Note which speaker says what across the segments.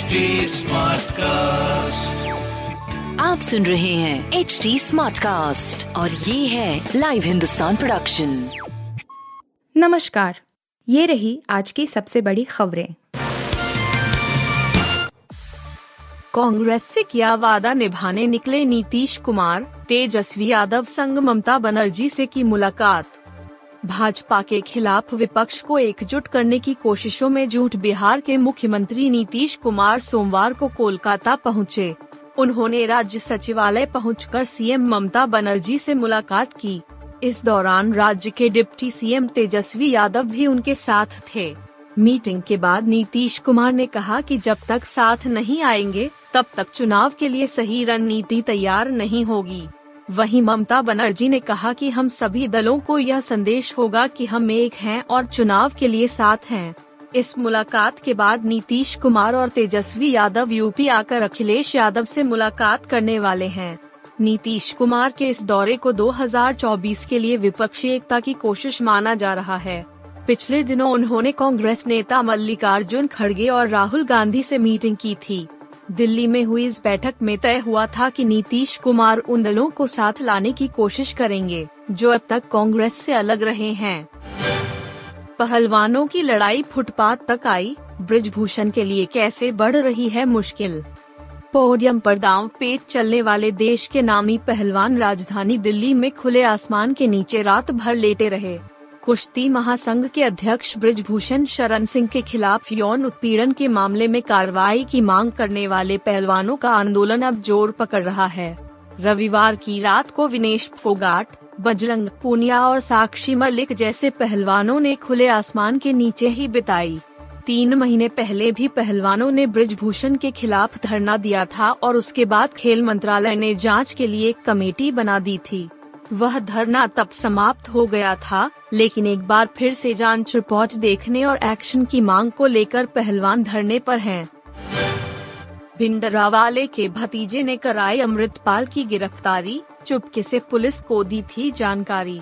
Speaker 1: HD cast
Speaker 2: आप सुन रहे हैं एच डी स्मार्ट कास्ट और ये है लाइव हिंदुस्तान प्रोडक्शन
Speaker 3: नमस्कार ये रही आज की सबसे बड़ी खबरें।
Speaker 4: कांग्रेस से किया वादा निभाने निकले नीतीश कुमार तेजस्वी यादव संग ममता बनर्जी से की मुलाकात। भाजपा के खिलाफ विपक्ष को एकजुट करने की कोशिशों में जुट बिहार के मुख्यमंत्री नीतीश कुमार सोमवार को कोलकाता पहुँचे। उन्होंने राज्य सचिवालय पहुंचकर सीएम ममता बनर्जी से मुलाकात की। इस दौरान राज्य के डिप्टी सीएम तेजस्वी यादव भी उनके साथ थे। मीटिंग के बाद नीतीश कुमार ने कहा कि जब तक साथ नहीं आएँगे, तब तक चुनाव के लिए सही रणनीति तैयार नहीं होगी। वहीं ममता बनर्जी ने कहा कि हम सभी दलों को यह संदेश होगा कि हम एक हैं और चुनाव के लिए साथ हैं। इस मुलाकात के बाद नीतीश कुमार और तेजस्वी यादव यूपी आकर अखिलेश यादव से मुलाकात करने वाले हैं। नीतीश कुमार के इस दौरे को 2024 के लिए विपक्षी एकता की कोशिश माना जा रहा है। पिछले दिनों उन्होंने कांग्रेस नेता मल्लिकार्जुन खड़गे और राहुल गांधी से मीटिंग की थी। दिल्ली में हुई इस बैठक में तय हुआ था कि नीतीश कुमार उन दलों को साथ लाने की कोशिश करेंगे, जो अब तक कांग्रेस से अलग रहे हैं। पहलवानों की लड़ाई फुटपाथ तक आई, ब्रिजभूषण के लिए कैसे बढ़ रही है मुश्किल? पोडियम पर दांव पेट चलने वाले देश के नामी पहलवान राजधानी दिल्ली में खुले आसमान के नीचे रात भर लेटे रहे। कुश्ती महासंघ के अध्यक्ष ब्रिजभूषण शरण सिंह के खिलाफ यौन उत्पीड़न के मामले में कार्रवाई की मांग करने वाले पहलवानों का आंदोलन अब ज़ोर पकड़ रहा है। रविवार की रात को विनेश फोगाट, बजरंग पूनिया और साक्षी मलिक जैसे पहलवानों ने खुले आसमान के नीचे ही बिताई। तीन महीने पहले भी पहलवानों ने ब्रिजभूषण के खिलाफ धरना दिया था और उसके बाद खेल मंत्रालय ने जाँच के लिए एक कमेटी बना दी थी। वह धरना तब समाप्त हो गया था, लेकिन एक बार फिर से जाँच रिपोर्ट देखने और एक्शन की मांग को लेकर पहलवान धरने पर हैं। भिंडरावाले के भतीजे ने कराई अमृतपाल की गिरफ्तारी, चुपके से पुलिस को दी थी जानकारी।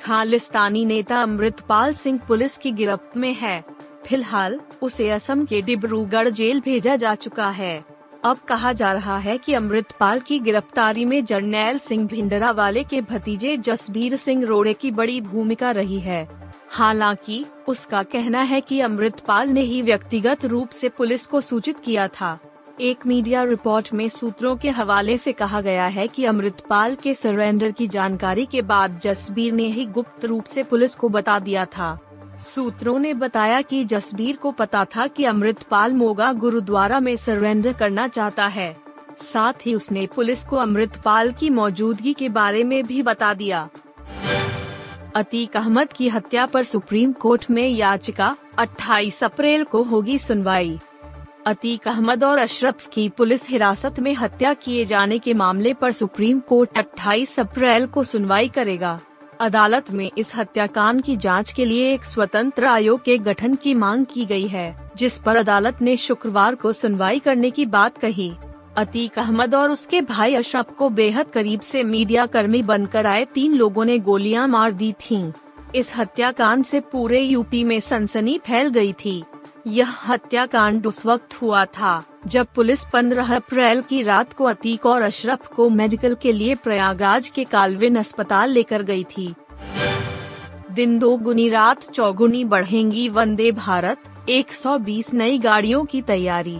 Speaker 4: खालिस्तानी नेता अमृतपाल सिंह पुलिस की गिरफ्त में है। फ़िलहाल, उसे असम के डिब्रूगढ़ जेल भेजा जा चुका है। अब कहा जा रहा है कि अमृतपाल की गिरफ्तारी में जर्नैल सिंह भिंडरा वाले के भतीजे जसबीर सिंह रोड़े की बड़ी भूमिका रही है। हालाँकि, उसका कहना है कि अमृतपाल ने ही व्यक्तिगत रूप से पुलिस को सूचित किया था। एक मीडिया रिपोर्ट में सूत्रों के हवाले से कहा गया है कि अमृतपाल के सरेंडर की जानकारी के बाद जसबीर ने ही गुप्त रूप से पुलिस को बता दिया था। सूत्रों ने बताया कि जसबीर को पता था कि अमृतपाल मोगा गुरुद्वारा में सरेंडर करना चाहता है। साथ ही उसने पुलिस को अमृतपाल की मौजूदगी के बारे में भी बता दिया। अतीक अहमद की हत्या पर सुप्रीम कोर्ट में याचिका 28 अप्रैल को होगी सुनवाई। अतीक अहमद और अशरफ की पुलिस हिरासत में हत्या किए जाने के मामले पर सुप्रीम कोर्ट 28 अप्रैल को सुनवाई करेगा। अदालत में इस हत्याकांड की जाँच के लिए एक स्वतंत्र आयोग के गठन की मांग की गई है, जिस पर अदालत ने शुक्रवार को सुनवाई करने की बात कही अतीक अहमद और उसके भाई अशरफ को बेहद करीब से मीडिया कर्मी बनकर आए तीन लोगों ने गोलियाँ मार दी थीं। इस हत्याकांड से पूरे यूपी में सनसनी फैल गई थी यह हत्याकांड उस वक्त हुआ था, जब पुलिस 15 अप्रैल की रात को अतीक और अशरफ को मेडिकल के लिए प्रयागराज के कालविन अस्पताल लेकर गई थी। दिन दो गुनी रात चौगुनी बढ़ेंगी वंदे भारत 120 नई गाड़ियों की तैयारी।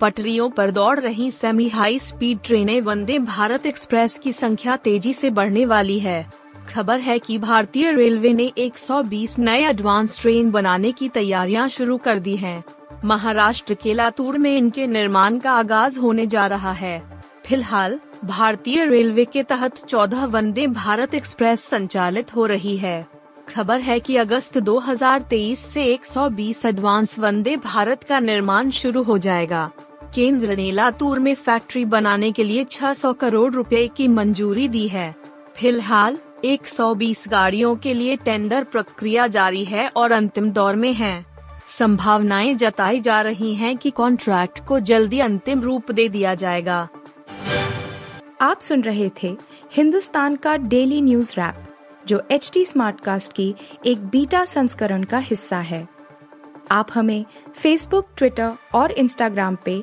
Speaker 4: पटरियों पर दौड़ रही सेमी हाई स्पीड ट्रेनें वंदे भारत एक्सप्रेस की संख्या तेज़ी से बढ़ने वाली है। खबर है कि भारतीय रेलवे ने 120 नए एडवांस ट्रेन बनाने की तैयारियाँ शुरू कर दी हैं। महाराष्ट्र के लातूर में इनके निर्माण का आगाज़ होने जा रहा है। फ़िलहाल, भारतीय रेलवे के तहत 14 वंदे भारत एक्सप्रेस संचालित हो रही है। खबर है कि अगस्त 2023 से 120 एडवांस वंदे भारत का निर्माण शुरू हो जाएगा। केंद्र ने लातूर में फैक्ट्री बनाने के लिए 600 करोड़ रुपए की मंजूरी दी है। फ़िलहाल 120 गाड़ियों के लिए टेंडर प्रक्रिया जारी है और अंतिम दौर में है। संभावनाएँ जताई जा रही हैं कि कॉन्ट्रैक्ट को जल्दी अंतिम रूप दे दिया जाएगा।
Speaker 3: आप सुन रहे थे हिंदुस्तान का डेली न्यूज़ रैप, जो एच टी स्मार्ट कास्ट की एक बीटा संस्करण का हिस्सा है। आप हमें फेसबुक ट्विटर और इंस्टाग्राम पे